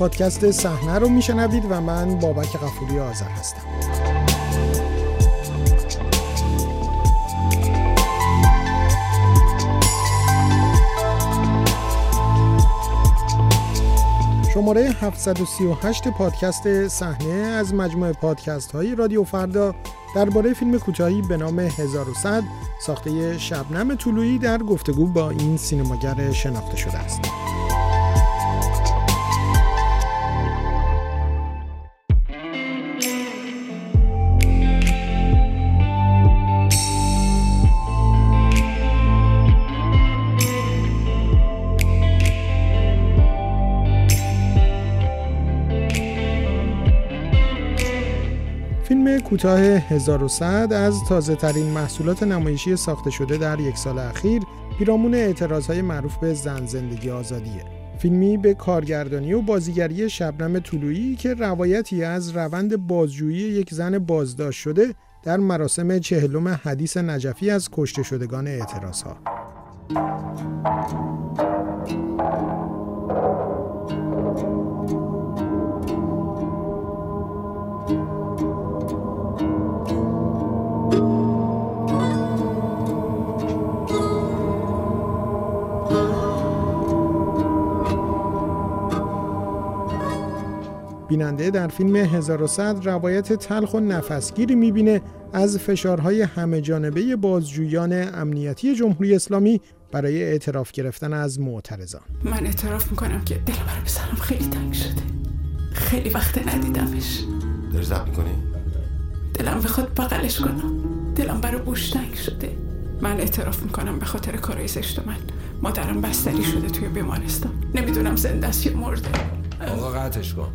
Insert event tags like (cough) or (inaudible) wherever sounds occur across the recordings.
پادکست صحنه رو میشنوید و من بابک غفوری آذر هستم شماره 738 پادکست صحنه از مجموعه پادکست های رادیو فردا درباره فیلم کوتاهی به نام 1100 ساخته شبنم طلویی در گفتگو با این سینماگر شناخته شده است. کوتاه 1100 از تازه ترین محصولات نمایشی ساخته شده در یک سال اخیر پیرامون اعتراض های معروف به زن زندگی آزادیه. فیلمی به کارگردانی و بازیگری شبنم طلویی که روایتی از روند بازجویی یک زن بازداشت شده در مراسم چهلم حدیث نجفی از کشته شدگان اعتراض ها. بیننده در فیلم 1100 روایت تلخ و نفسگیری می‌بینه از فشارهای همه جانبه بازجویان امنیتی جمهوری اسلامی برای اعتراف گرفتن از معترضان. من اعتراف می‌کنم که دلم برای بسرم خیلی تنگ شده. خیلی وقت ندیدمش. داری زب می‌کنی؟ دلم بخواد بغلش کنم. دلم برای بوش تنگ شده. من اعتراف می‌کنم به خاطر کارای زشت من. مادرم بستری شده توی بیمارستان. نمی‌دونم زنده است یا مرده. آقا قطعش کن.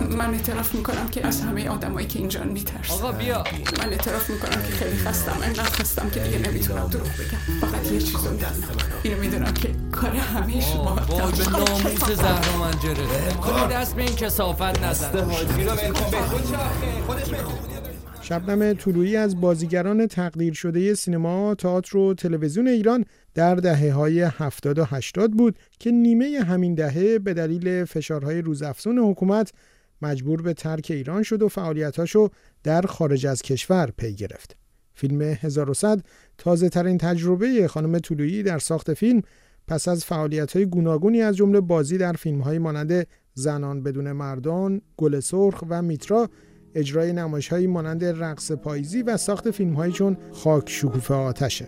من اعتراف می‌کنم که از همه آدمایی که اینجا میترسم آقا بیا. من اعتراف می‌کنم که خیلی خستم. انقدر خستم که دیگه نمی‌تونم دروغ بگم. فقط یه چیز رو اینو می‌دونم که کار همه شما وای به ناموس زهرا من جره دست به این کسافت نزن. شبنم طلویی از بازیگران تقدیر شده سینما، تئاتر و تلویزیون ایران در دهه های 70 و 80 بود که نیمه همین دهه به دلیل فشارهای روزافزون حکومت مجبور به ترک ایران شد و فعالیتاشو در خارج از کشور پی گرفت. فیلم 1100 تازه ترین تجربه خانم طلویی در ساخت فیلم پس از فعالیت های گوناگونی از جمله بازی در فیلم های مانند زنان بدون مردان، گل سرخ و میترا اجرای نمایش هایی مانند رقص پاییزی و ساخت فیلم هایی چون خاک شکوفه آتشه.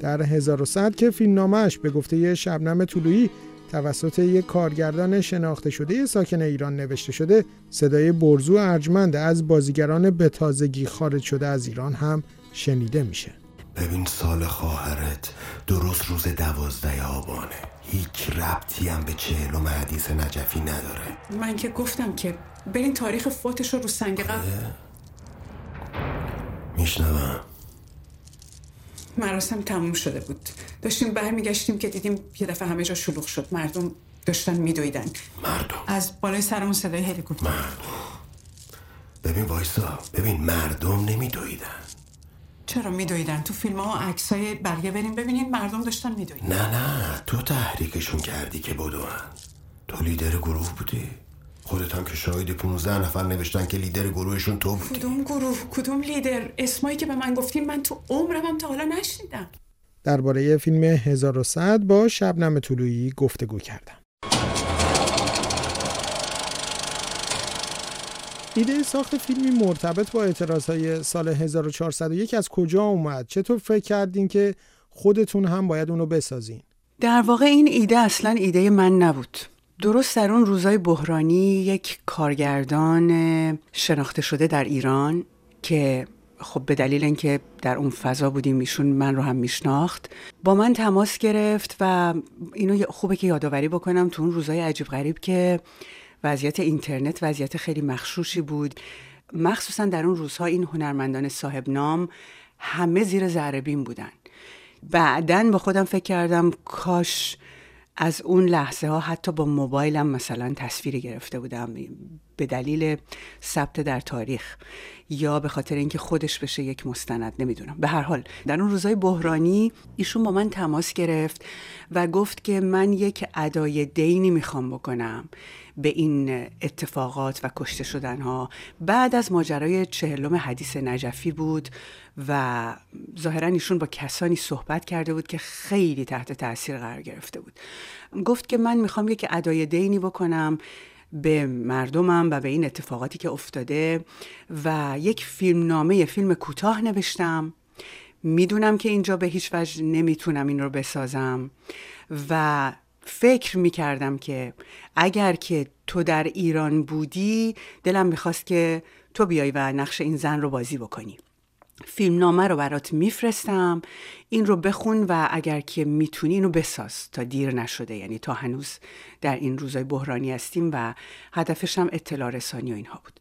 در 1100 که فیلمنامهش به گفته شبنم طلویی توسط یک کارگردان شناخته شده ساکن ایران نوشته شده صدای برزو ارجمند از بازیگران به تازگی خارج شده از ایران هم شنیده میشه. ببین سال خواهرت درست روز دوازده آبانه. هیچ ربطی هم به چهلم حدیث نجفی نداره. من که گفتم که برین تاریخ فوتش رو رو سنگ قبل میشنوم. مراسم تموم شده بود. داشتیم برمیگشتیم که دیدیم یه دفعه همه جا شلوغ شد. مردم داشتن میدویدن. مردم. از بالای سرمون صدای هلیکوپتر. مردم. ببین وایسا. ببین مردم نمیدویدن. چرا میدویدن؟ تو فیلم ها عکس های برگه بریم ببینین مردم داشتن میدویدن. نه نه. تو تحریکشون کردی که بدون تو لیدر گروه بودی. خودت هم که شاید 15 نفر نوشتن که لیدر گروهشون تو بودی کدوم گروه کدوم لیدر اسمایی که به من گفتیم من تو عمرم هم تا حالا نشنیدم درباره فیلم 1100 با شبنم طلویی گفتگو کردم ایده ساخت فیلمی مرتبط با های سال 1401 از کجا اومد؟ چطور فکر کردین که خودتون هم باید اونو بسازین؟ در واقع این ایده اصلا ایده من نبود. درست در اون روزای بحرانی یک کارگردان شناخته شده در ایران که خب به دلیل اینکه در اون فضا بودیم ایشون من رو هم میشناخت با من تماس گرفت و اینو خوبه که یادآوری بکنم تو اون روزای عجیب غریب که وضعیت اینترنت وضعیت خیلی مخشوشی بود. مخصوصا در اون روزها این هنرمندان صاحب نام همه زیر زربین بودن. بعدا با خودم فکر کردم کاش از اون لحظه ها حتی با موبایلم مثلا تصویری گرفته بودم. به دلیل ثبت در تاریخ یا به خاطر اینکه خودش بشه یک مستند نمی‌دونم. به هر حال در اون روزای بحرانی ایشون با من تماس گرفت و گفت که من یک ادای دینی می‌خوام بکنم به این اتفاقات و کشته شدن ها بعد از ماجرای چهلم حدیث نجفی بود و ظاهرا ایشون با کسانی صحبت کرده بود که خیلی تحت تاثیر قرار گرفته بود. گفت که من می‌خوام یک ادای دینی بکنم به مردمم و به این اتفاقاتی که افتاده و یک فیلم نامه فیلم کوتاه نوشتم. می‌دونم که اینجا به هیچ وجه نمی‌تونم این رو بسازم و فکر می‌کردم که اگر که تو در ایران بودی دلم می‌خواست که تو بیای و نقش این زن رو بازی بکنی. فیلمنامه رو برات میفرستم. این رو بخون و اگر که می‌تونی اینو بساز تا دیر نشده. یعنی تا هنوز در این روزای بحرانی هستیم و هدفش هم اطلاع رسانی و اینها بود.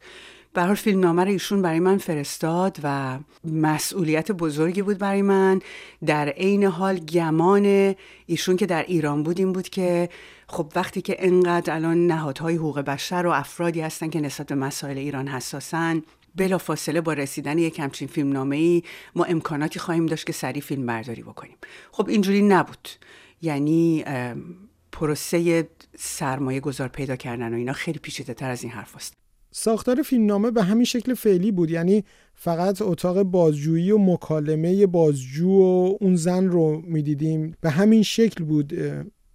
به حال فیلمنامه رو ایشون برای من فرستاد و مسئولیت بزرگی بود برای من. در عین حال گمان ایشون که در ایران بود این بود که خب وقتی که انقدر الان نهادهای حقوق بشر و افرادی هستن که نسبت به مسائل ایران حساسن بلا فاصله با رسیدن یک همچین فیلم نامه ای ما امکاناتی خواهیم داشت که سریع فیلم برداری بکنیم. خب اینجوری نبود. یعنی پروسه سرمایه گذار پیدا کردن و اینا خیلی پیچیده تر از این حرف است. ساختار فیلمنامه به همین شکل فعلی بود. یعنی فقط اتاق بازجویی و مکالمه بازجو و اون زن رو می‌دیدیم. به همین شکل بود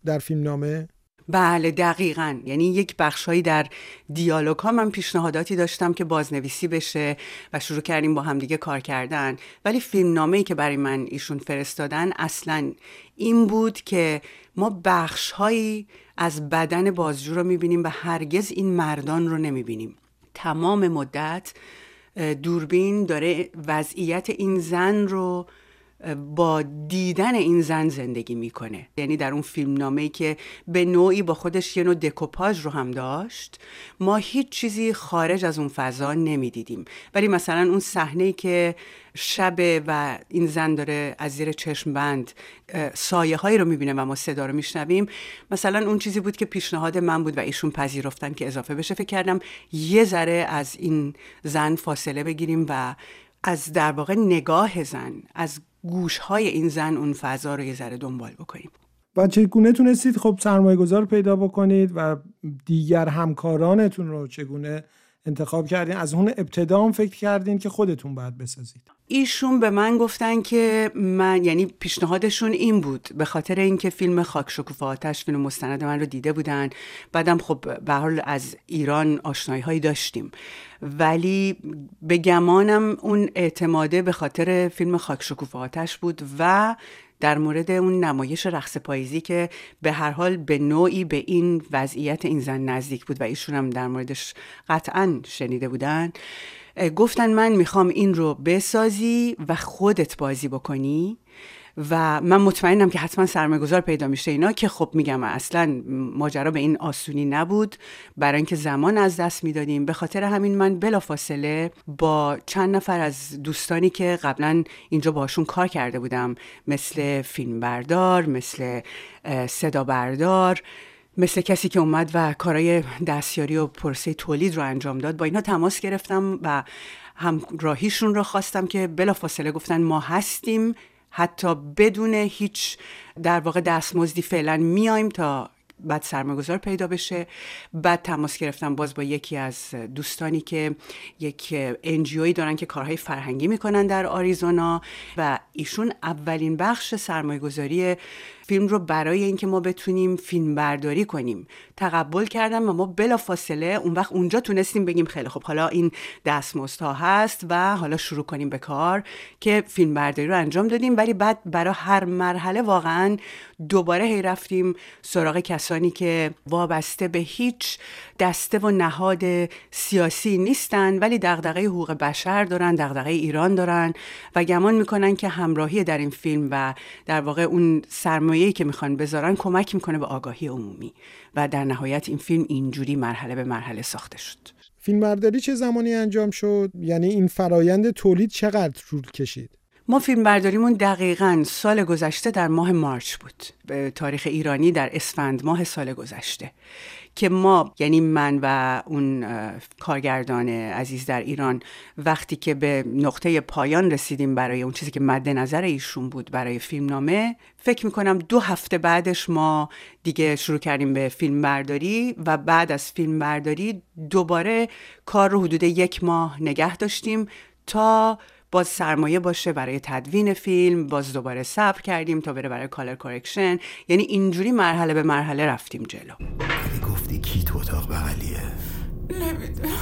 در فیلمنامه. بله دقیقا. یعنی یک بخشهایی در دیالوگ ها من پیشنهاداتی داشتم که بازنویسی بشه و شروع کردیم با همدیگه کار کردن. ولی فیلم ای که برای من ایشون فرستادن اصلا این بود که ما بخشهایی از بدن بازجو رو می‌بینیم و هرگز این مردان رو نمی‌بینیم. تمام مدت دوربین داره وضعیت این زن رو با دیدن این زن زندگی می‌کنه. یعنی در اون فیلم نامه که به نوعی با خودش یه نوع دکوپاژ رو هم داشت ما هیچ چیزی خارج از اون فضا نمی‌دیدیم. ولی مثلا اون صحنه که شب و این زن داره از زیر چشم بند سایه هایی رو می‌بینه و ما صدا رو میشنویم مثلا اون چیزی بود که پیشنهاد من بود و ایشون پذیرفتن که اضافه بشه. فکر کردم یه ذره از این زن فاصله بگیریم و از در واقع نگاه زن از گوش های این زن اون فضا رو یه ذره دنبال بکنیم. و چگونه تونستید خب سرمایه گذار پیدا بکنید و دیگر همکارانتون رو چگونه انتخاب کردین. از اون ابتدا هم فکر کردین که خودتون باید بسازید. ایشون به من گفتن که من یعنی پیشنهادشون این بود. به خاطر اینکه فیلم خاک شکوفه آتش فیلم مستند من رو دیده بودن. بعدم خب به حال از ایران آشنایی هایی داشتیم. ولی به گمانم اون اعتماده به خاطر فیلم خاک شکوفه آتش بود و در مورد اون نمایش رقص پاییزی که به هر حال به نوعی به این وضعیت این زن نزدیک بود و ایشون هم در موردش قطعا شنیده بودن گفتن من می‌خوام این رو بسازی و خودت بازی بکنی. و من مطمئنم که حتما سرمایه‌گذار پیدا میشه اینا که خب میگم اصلا ماجرا به این آسونی نبود. برای اینکه زمان از دست می‌دادیم. به خاطر همین من بلافاصله با چند نفر از دوستانی که قبلا اینجا باشون کار کرده بودم مثل فیلمبردار مثل صدا بردار مثل کسی که اومد و کارای دستیاری و پرسه تولید رو انجام داد با اینا تماس گرفتم و همراهیشون رو خواستم که بلافاصله گفتن ما هستیم. حتی بدون هیچ در واقع دستمزدی فعلا میایم تا بعد سرمایه‌گذار پیدا بشه. بعد تماس گرفتم باز با یکی از دوستانی که یک انجیوی دارن که کارهای فرهنگی می‌کنن در آریزونا و ایشون اولین بخش سرمایه‌گذاری فیلم رو برای اینکه ما بتونیم فیلم برداری کنیم. تقبل کردم و ما بلا فاصله اون وقت اونجا تونستیم بگیم خیلی خب حالا این دستمزدها هست و حالا شروع کنیم به کار که فیلم برداری رو انجام دادیم. ولی بعد برای هر مرحله واقعا دوباره هی رفتیم سراغ کسانی که وابسته به هیچ دسته و نهاد سیاسی نیستن ولی دغدغه حقوق بشر دارن دغدغه ایران دارن و گمان می‌کنن که همراهی در این فیلم و در واقع اون سرمایه‌ای که می‌خوان بذارن کمک می‌کنه به آگاهی عمومی. و در نهایت این فیلم اینجوری مرحله به مرحله ساخته شد. فیلمبرداری چه زمانی انجام شد؟ یعنی این فرایند تولید چقدر طول کشید؟ ما فیلم برداریمون دقیقا سال گذشته در ماه مارچ بود. به تاریخ ایرانی در اسفند ماه سال گذشته. که ما یعنی من و اون کارگردان عزیز در ایران وقتی که به نقطه پایان رسیدیم برای اون چیزی که مد نظر ایشون بود برای فیلمنامه فکر می‌کنم دو هفته بعدش ما دیگه شروع کردیم به فیلم برداری و بعد از فیلم برداری دوباره کار رو حدود یک ماه نگه داشتیم تا باز سرمایه باشه برای تدوین فیلم باز دوباره صبر کردیم تا بره برای color correction یعنی اینجوری مرحله به مرحله رفتیم جلو. گفتی کی تو اتاق بغلیه. نمی‌دونم.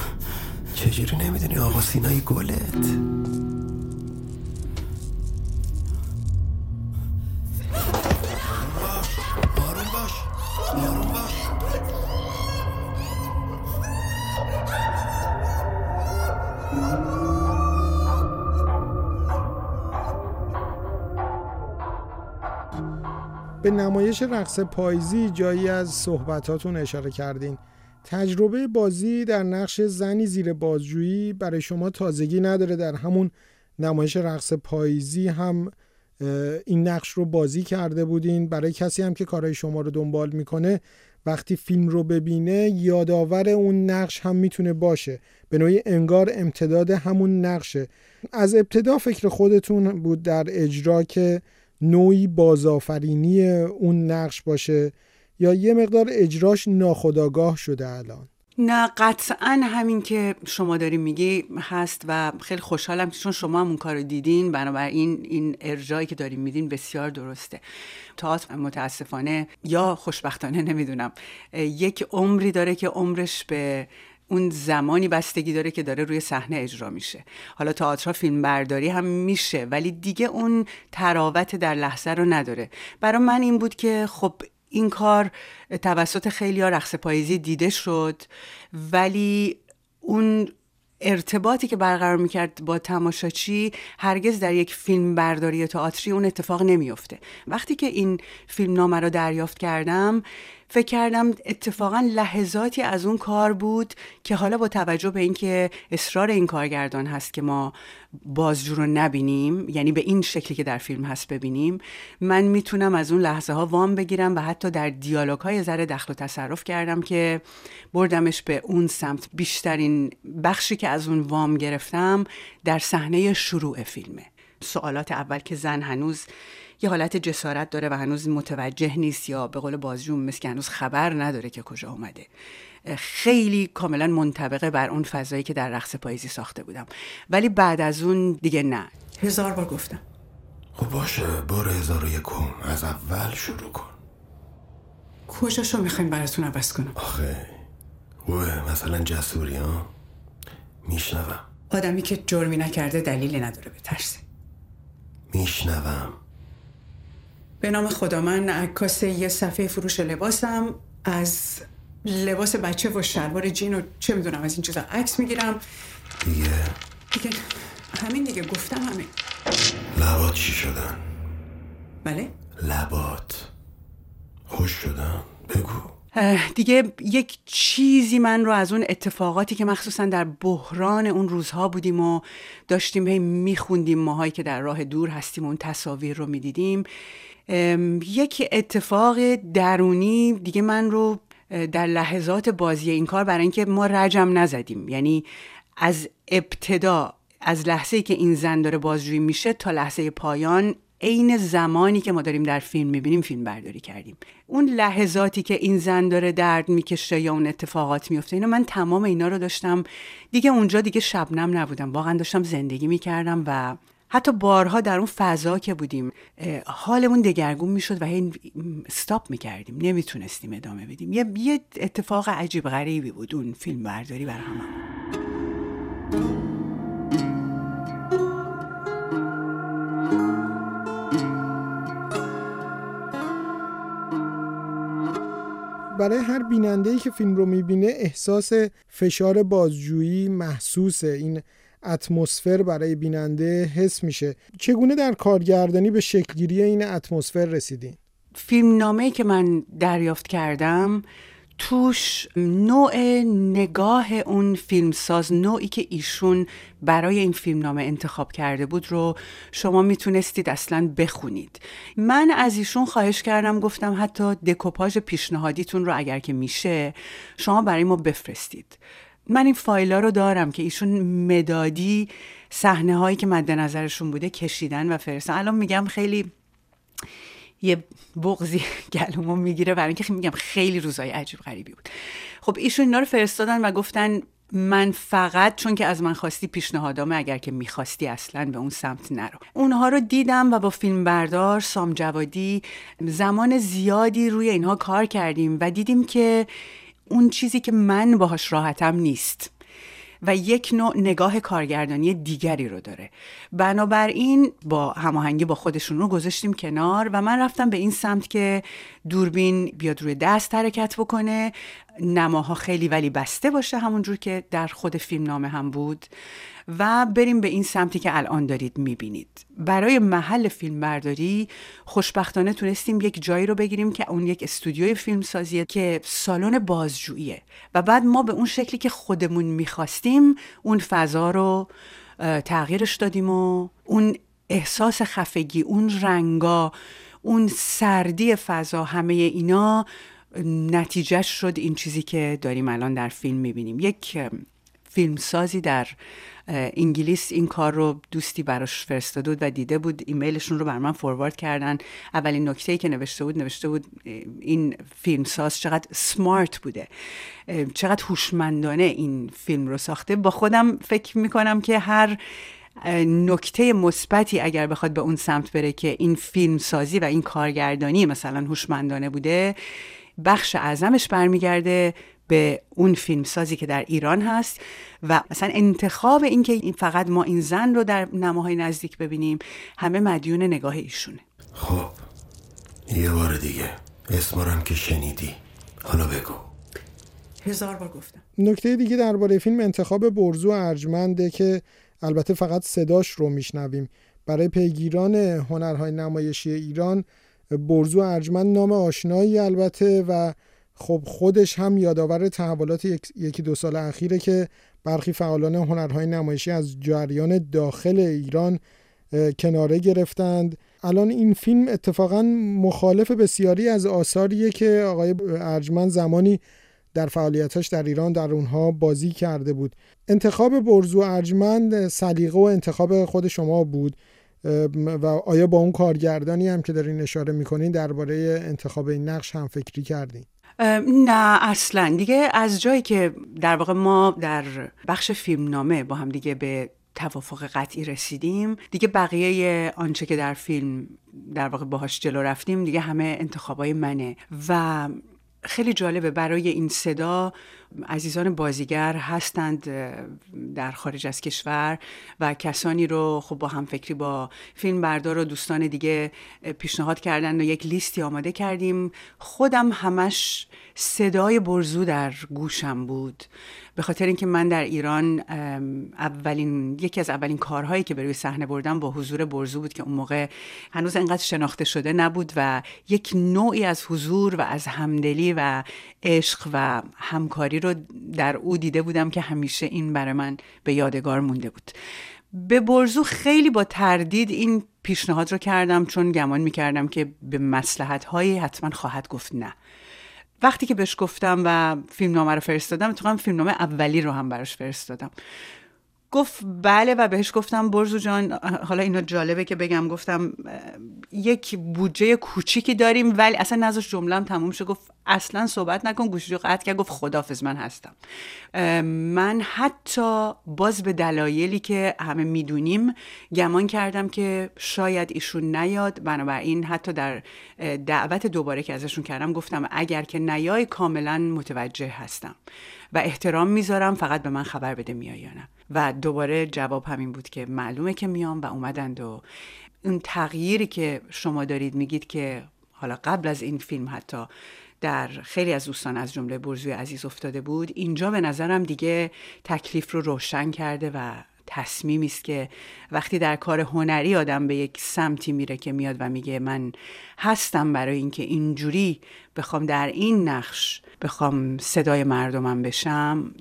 چجوری نمی‌دونی آقا سینای گلت؟ آروم باش. به نمایش رقص پاییزی جایی از صحبتاتون اشاره کردین. تجربه بازی در نقش زنی زیر بازجویی برای شما تازگی نداره. در همون نمایش رقص پاییزی هم این نقش رو بازی کرده بودین. برای کسی هم که کارهای شما رو دنبال می‌کنه وقتی فیلم رو ببینه یادآور اون نقش هم می‌تونه باشه. به نوعی انگار امتداد همون نقشه. از ابتدا فکر خودتون بود در اجرا که نوعی بازآفرینی اون نقش باشه یا یه مقدار اجراش ناخداگاه شده الان؟ نه قطعا همین که شما داری میگی هست و خیلی خوشحالم چون شما هم اون کار رو دیدین بنابراین این ارجایی که داریم میدین بسیار درسته. تئاتر متاسفانه یا خوشبختانه نمی‌دونم. یک عمری داره که عمرش به اون زمانی بستگی داره که داره روی صحنه اجرا میشه. حالا تئاتر فیلم برداری هم میشه ولی دیگه اون تراوت در لحظه رو نداره. برای من این بود که خب این کار توسط خیلی ها رقص پاییزی دیده شد ولی اون ارتباطی که برقرار می‌کرد با تماشاچی هرگز در یک فیلم برداری تئاتری اون اتفاق نمیافته. وقتی که این فیلم نامه رو دریافت کردم فکر کردم اتفاقا لحظاتی از اون کار بود که حالا با توجه به اینکه اصرار این کارگردان هست که ما بازجو رو نبینیم یعنی به این شکلی که در فیلم هست ببینیم من می‌تونم از اون لحظه ها وام بگیرم و حتی در دیالوگ های ذره دخل و تصرف کردم که بردمش به اون سمت. بیشترین بخشی که از اون وام گرفتم در صحنه شروع فیلمه. سوالات اول که زن هنوز یه حالت جسارت داره و هنوز متوجه نیست یا به قول بازجو مثل که هنوز خبر نداره که کجا اومده. خیلی کاملا منطبقه بر اون فضایی که در رقص پاییزی ساخته بودم. ولی بعد از اون دیگه نه. هزار بار گفتم. خب باشه بار هزار و یکم. از اول شروع کن. کجاشو می‌خوایم براتون عوض کنم؟ آخه اوه مثلا جسوری ها؟ میشنوم. آدمی که جرمی نکرده دلیلی نداره به ترسه میشنوم. به نام خدا من عکاس یه صفحه فروش لباسم. از لباس بچه و شلوار جین و چه می‌دونم از این چیزا عکس می‌گیرم. دیگه. دیگه همین دیگه گفتم همین. لبات چی شدن؟ بله؟ لبات. خوش شدن. بگو. دیگه یک چیزی من رو از اون اتفاقاتی که مخصوصا در بحران اون روزها بودیم و داشتیم هی میخوندیم ماهایی که در راه دور هستیم و اون تصاویر رو می‌دیدیم. یک اتفاق درونی دیگه من رو در لحظات بازی این کار برای اینکه ما رجم نزدیم. یعنی از ابتدا از لحظه که این زن داره بازجویی میشه تا لحظه پایان عین زمانی که ما داریم در فیلم می‌بینیم فیلم برداری کردیم. اون لحظاتی که این زن داره درد می‌کشه یا اون اتفاقات میفته اینا من تمام اینا رو داشتم. دیگه اونجا دیگه شبنم نبودم. واقعا داشتم زندگی می‌کردم و حتی بارها در اون فضا که بودیم حالمون دگرگون می‌شد و هی استاپ می‌کردیم نمی‌تونستیم ادامه بدیم. یه, یه اتفاق عجیب غریبی بود اون فیلم برداری بر همه. برای هر بیننده ای که فیلم رو می‌بینه احساس فشار بازجویی محسوسه. این اتمسفر برای بیننده حس میشه. چگونه در کارگردانی به شکلگیری این اتمسفر رسیدین؟ فیلم نامه که من دریافت کردم توش نوع نگاه اون فیلمساز نوعی که ایشون برای این فیلمنامه انتخاب کرده بود رو شما می‌تونستید اصلا بخونید. من از ایشون خواهش کردم گفتم حتی دکوپاژ پیشنهادیتون رو اگر که میشه شما برای ما بفرستید. من این فایلا رو دارم که ایشون مدادی صحنه هایی که مد نظرشون بوده کشیدن و فرستن الان میگم خیلی یه بغزی (laughs) گلومو می‌گیره برای اینکه میگم خیلی روزای عجیب غریبی بود. خب ایشون اینا رو فرستادن و گفتن من فقط چون که از من خواستی پیشنهادامه اگر که می‌خواستی اصلا به اون سمت نرو. اونها رو دیدم و با فیلم بردار سام جوادی زمان زیادی روی اینها کار کردیم و دیدیم که اون چیزی که من باهاش راحتم نیست. و یک نوع نگاه کارگردانی دیگری رو داره. بنابراین با هماهنگی با خودشون رو گذاشتیم کنار و من رفتم به این سمت که دوربین بیاد روی دست حرکت بکنه. نماها خیلی ولی بسته باشه همونجور که در خود فیلم نامه هم بود و بریم به این سمتی که الان دارید می‌بینید. برای محل فیلم برداری خوشبختانه تونستیم یک جایی رو بگیریم که اون یک استودیوی فیلم سازیه که سالن بازجوییه و بعد ما به اون شکلی که خودمون می‌خواستیم اون فضا رو تغییرش دادیم و اون احساس خفگی اون رنگا اون سردی فضا همه اینا نتیجه شد این چیزی که داریم الان در فیلم می‌بینیم. یک فیلمسازی در انگلیس این کار رو دوستی براش فرستاده بود و دیده بود. ایمیلشون رو بر من فوروارد کردن. اولین نکته ای که نوشته بود نوشته بود این فیلمساز چقدر سمارت بوده. چقدر هوشمندانه این فیلم رو ساخته. با خودم فکر می‌کنم که هر نکته مثبتی اگر بخواد به اون سمت بره که این فیلم سازی و این کارگردانی مثلا هوشمندانه بوده بخش اعظمش برمیگرده به اون فیلم سازی که در ایران هست و مثلا انتخاب اینکه این فقط ما این زن رو در نماهای نزدیک ببینیم همه مدیون نگاه ایشونه. خب یه بار دیگه. اسمارم که شنیدی. حالا بگو. هزار بار گفتم. نکته دیگه درباره فیلم انتخاب برزو ارجمنده که البته فقط صداش رو میشنویم. برای پیگیران هنرهای نمایشی ایران برزو ارجمند نام آشنایی البته و خب خودش هم یادآور تحولات یکی دو سال اخیره که برخی فعالان هنرهای نمایشی از جریان داخل ایران کناره گرفتند. الان این فیلم اتفاقا مخالف بسیاری از آثاریه که آقای ارجمند زمانی در فعالیتاش در ایران در اونها بازی کرده بود. انتخاب برزو ارجمند سلیقه و انتخاب خود شما بود. و آیا با اون کارگردانی هم که دارین اشاره می‌کنین درباره انتخاب این نقش هم فکری کردین؟ نه اصلا. دیگه از جایی که در واقع ما در بخش فیلمنامه با هم دیگه به توافق قطعی رسیدیم دیگه بقیه آنچه که در فیلم در واقع باهاش جلو رفتیم دیگه همه انتخابای منه. و خیلی جالبه برای این صدا عزیزان بازیگر هستند در خارج از کشور و کسانی رو خب با همفکری با فیلم بردار و دوستان دیگه پیشنهاد کردن و یک لیستی آماده کردیم. خودم همش صدای برزو در گوشم بود. به خاطر اینکه من در ایران اولین یکی از اولین کارهایی که به روی صحنه بردم با حضور برزو بود که اون موقع هنوز انقدر شناخته شده نبود و یک نوعی از حضور و از همدلی و عشق و همکاری رو در او دیده بودم که همیشه این برای من به یادگار مونده بود. به برزو خیلی با تردید این پیشنهاد رو کردم چون گمان می‌کردم که به مسلحت هایی حتما خواهد گفت نه. وقتی که بهش گفتم و فیلم نامه رو فرستادم تو فیلم نامه اولی رو هم براش فرستادم. گفت بله و بهش گفتم برزو جان حالا اینا جالبه که بگم گفتم یک بودجه کوچیکی داریم ولی اصلا نذاش جملم تموم شد گفت اصلا صحبت نکن. گوشی قطع کرد. گفت خدافز من هستم. من حتی باز به دلایلی که همه می‌دونیم گمان کردم که شاید ایشون نیاد. بنابراین حتی در دعوت دوباره که ازشون کردم گفتم اگر که نیای کاملا متوجه هستم. و احترام می‌ذارم فقط به من خبر بده میای یا نه. و دوباره جواب همین بود که معلومه که میام و اومدند و اون تغییری که شما دارید میگید که حالا قبل از این فیلم حتی در خیلی از دوستان از جمله برزوی عزیز افتاده بود اینجا به نظرم دیگه تکلیف رو روشن کرده و تصمیمی است که وقتی در کار هنری آدم به یک سمتی میره که میاد و میگه من هستم برای اینکه اینجوری بخوام در این نقش بخوام صدای مردمم بشم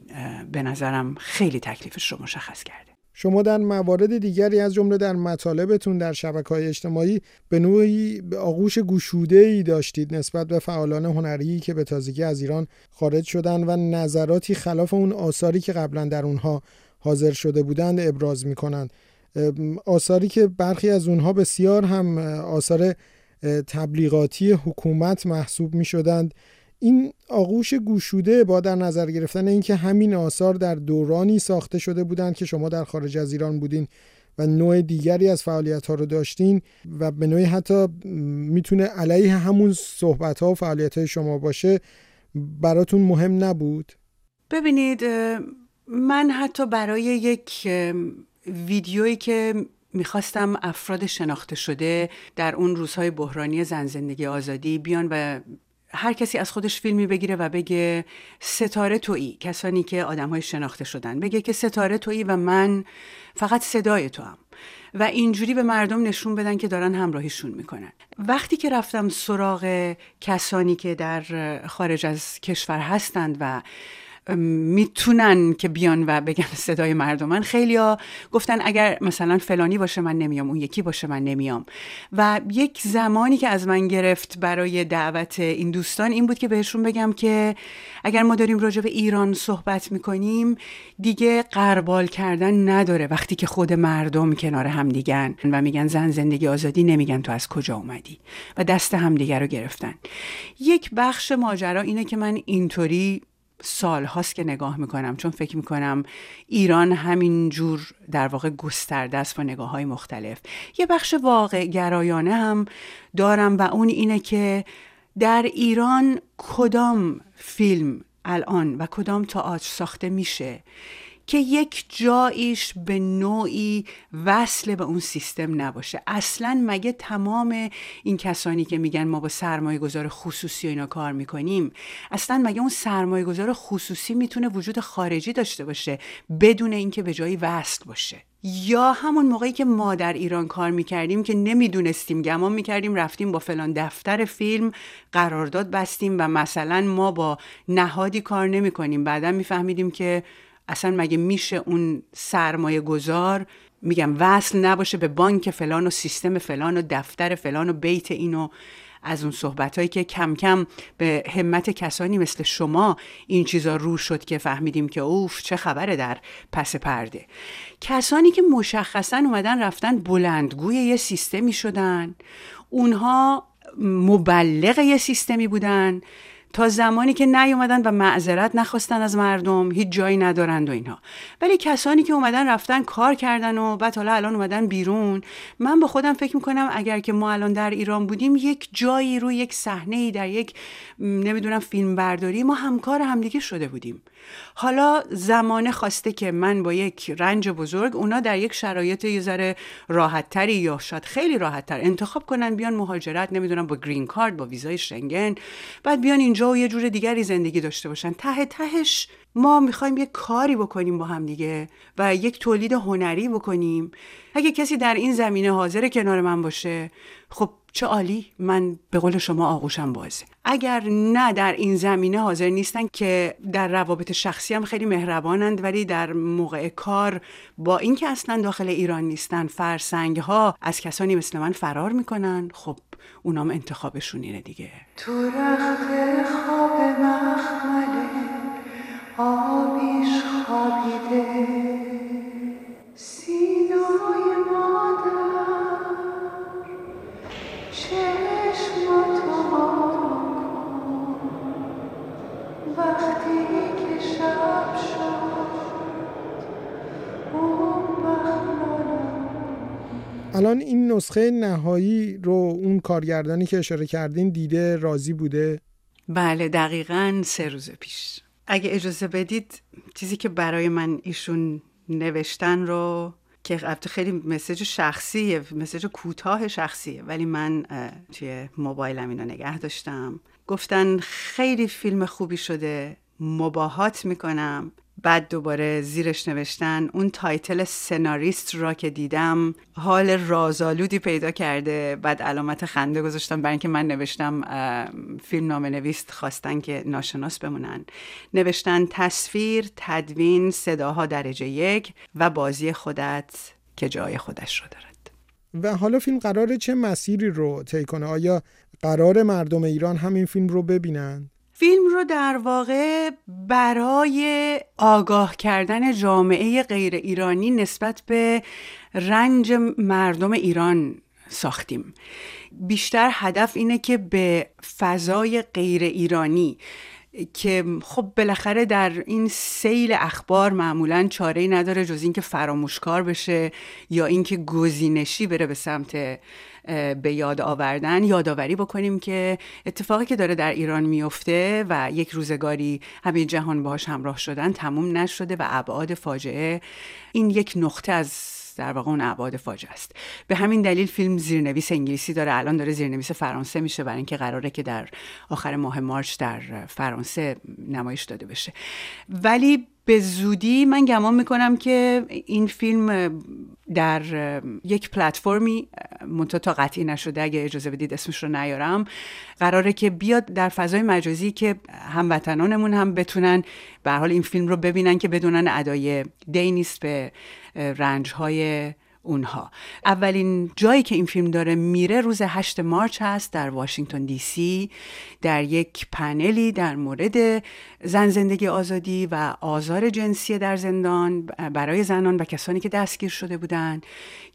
به نظرم خیلی تکلیفش رو مشخص کرده. شما در موارد دیگری از جمله در مطالبتون در شبکه های اجتماعی به نوعی آغوش گشوده ای داشتید نسبت به فعالان هنری که به تازگی از ایران خارج شدن و نظراتی خلاف اون آثاری که قبلا در اونها حاضر شده بودند ابراز می‌کنند. آثاری که برخی از اونها بسیار هم آثار تبلیغاتی حکومت محسوب می شدند این آغوش گوشوده با در نظر گرفتن اینکه همین آثار در دورانی ساخته شده بودند که شما در خارج از ایران بودین و نوع دیگری از فعالیت ها رو داشتین و به نوعی حتی می‌تونه علیه همون صحبت ها و فعالیت های شما باشه براتون مهم نبود؟ ببینید من حتی برای یک ویدیویی که می‌خواستم افراد شناخته شده در اون روزهای بحرانی زن زندگی آزادی بیان و هر کسی از خودش فیلمی بگیره و بگه ستاره تویی کسانی که آدم های شناخته شدن بگه که ستاره تویی و من فقط صدای تو هم. و اینجوری به مردم نشون بدن که دارن همراهیشون می‌کنن وقتی که رفتم سراغ کسانی که در خارج از کشور هستند و می‌تونن که بیان و بگن صدای مردمن خیلی ها گفتن اگر مثلا فلانی باشه من نمیام اون یکی باشه من نمیام. و یک زمانی که از من گرفت برای دعوت این دوستان این بود که بهشون بگم که اگر ما داریم راجع به ایران صحبت می‌کنیم دیگه قربال کردن نداره وقتی که خود مردم کنار هم دیگن و میگن زن زندگی آزادی نمیگن تو از کجا اومدی. و دست همدیگه رو گرفتن. یک بخش ماجرا اینه که من اینطوری سال هاست که نگاه می‌کنم چون فکر می‌کنم ایران همین جور در واقع گسترده است با نگاه های مختلف. یه بخش واقع گرایانه هم دارم و اون اینه که در ایران کدام فیلم الان و کدام تئاتر ساخته میشه؟ که یک جاییش به نوعی وصل به اون سیستم نباشه. اصلا مگه تمام این کسانی که میگن ما با سرمایه گذار خصوصی و اینا کار می‌کنیم اصلا مگه اون سرمایه گذار خصوصی می‌تونه وجود خارجی داشته باشه بدون اینکه به جایی وصل باشه؟ یا همون موقعی که ما در ایران کار می‌کردیم که نمی‌دونستیم گمان می‌کردیم رفتیم با فلان دفتر فیلم قرارداد بستیم و مثلا ما با نهادی کار نمی‌کنیم. بعدا میفهمیدیم که اصلا مگه میشه اون سرمایه گذار میگم وصل نباشه به بانک فلان و سیستم فلان و دفتر فلان و بیت اینو از اون صحبت هایی که کم کم به همت کسانی مثل شما این چیزا رو شد که فهمیدیم که اوف چه خبره در پس پرده. کسانی که مشخصا اومدن رفتن بلندگوی یه سیستمی شدن. اونها مبلغ یه سیستمی بودن. تا زمانی که نیومدن و معذرت نخواستن از مردم هیچ جایی ندارند و اینها. ولی کسانی که اومدن رفتن کار کردن و بعد حالا الان اومدن بیرون من با خودم فکر می‌کنم اگر که ما الان در ایران بودیم یک جایی روی یک صحنه در یک نمی‌دونم فیلم برداری ما همکار همدیگه شده بودیم. حالا زمانه خواسته که من با یک رنج بزرگ اونا در یک شرایط یه ذره راحتتری یا شاید خیلی راحتتر انتخاب کنن بیان مهاجرت نمی‌دونم با گرین کارت با ویزای شنگن بعد بیان اینجا و یه جور دیگری زندگی داشته باشن. ته تهش ما می‌خوایم یک کاری بکنیم با هم دیگه و یک تولید هنری بکنیم. اگه کسی در این زمینه حاضر کنار من باشه خب چه عالی. من به قول شما آغوشم بازه. اگر نه در این زمینه حاضر نیستن که در روابط شخصی هم خیلی مهربانند ولی در موقع کار با اینکه اصلا داخل ایران نیستن فرسنگ ها از کسانی مثل من فرار می‌کنن خب اونام انتخابشون اینه دیگه. تو رخت خواب مخمله آبیش خوابیده. الان این نسخه نهایی رو اون کارگردانی که اشاره کردین دیده راضی بوده؟ بله دقیقا سه روز پیش. اگه اجازه بدید چیزی که برای من ایشون نوشتن رو که خیلی message شخصیه message کوتاه شخصیه ولی من توی موبایلم اینو نگه داشتم. گفتن خیلی فیلم خوبی شده مباهات می‌کنم. بعد دوباره زیرش نوشتن اون title سناریست را که دیدم حال رازآلودی پیدا کرده. بعد علامت خنده گذاشتم برای اینکه من نوشتم فیلم نامه نویست خواستن که ناشناس بمونن. نوشتن تصویر تدوین صداها درجه یک و بازی خودت که جای خودش رو دارد. و حالا فیلم قراره چه مسیری رو طی کنه؟ آیا قرار مردم ایران همین فیلم رو ببینن؟ فیلم رو در واقع برای آگاه کردن جامعه غیر ایرانی نسبت به رنج مردم ایران ساختیم. بیشتر هدف اینه که به فضای غیر ایرانی که خب بالاخره در این سیل اخبار معمولا چاره ای نداره جز اینکه فراموشکار بشه یا اینکه گزینشی بره به سمت به یاد آوردن. یادآوری بکنیم که اتفاقی که داره در ایران میفته و یک روزگاری همه جهان باهاش همراه شدن تموم نشده و ابعاد فاجعه این یک نقطه از در واقع اون ابعاد فاجعه است. به همین دلیل فیلم زیرنویس انگلیسی داره. الان داره زیرنویس فرانسه میشه برای اینکه قراره که در آخر ماه مارچ در فرانسه نمایش داده بشه. ولی به زودی من گمان می‌کنم که این فیلم در یک پلتفرمی منتها تا قطعی نشده اگه اجازه بدید اسمش رو نیارم قراره که بیاد در فضای مجازی که هموطنانمون هم بتونن به حال این فیلم رو ببینن که بدونن ادای دی نیست به رنجهای اونها. اولین جایی که این فیلم داره میره روز 8 مارچ هست در واشنگتن دی سی در یک پنلی در مورد زن زندگی آزادی و آزار جنسی در زندان برای زنان و کسانی که دستگیر شده بودند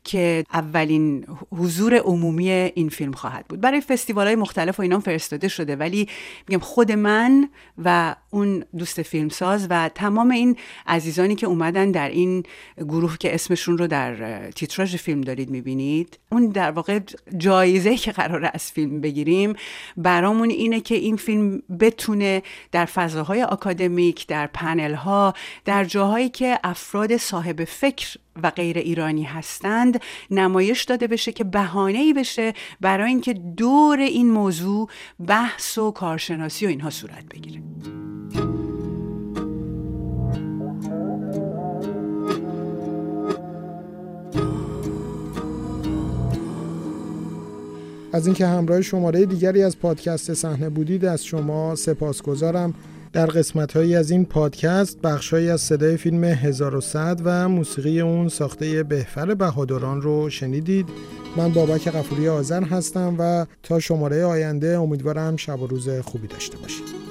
که اولین حضور عمومی این فیلم خواهد بود. برای فستیوال های مختلف و اینا فرستاده شده ولی میگم خود من و اون دوست فیلمساز و تمام این عزیزانی که اومدن در این گروه که اسمشون رو در تیتراژ فیلم دارید می‌بینید. اون در واقع جایزه که قرار از فیلم بگیریم برامون اینه که این فیلم بتونه در فضاهای آکادمیک در پنل ها در جاهایی که افراد صاحب فکر و غیر ایرانی هستند نمایش داده بشه که بهانه ای بشه برای اینکه دور این موضوع بحث و کارشناسی و اینها صورت بگیره. از اینکه همراه شماره دیگری از پادکست صحنه بودید از شما سپاسگزارم. در قسمت هایی از این پادکست بخشهایی از صدای فیلم 1100 و موسیقی اون ساخته بهفر بهادران رو شنیدید. من بابک قفوری آذر هستم و تا شماره آینده امیدوارم شب و روز خوبی داشته باشید.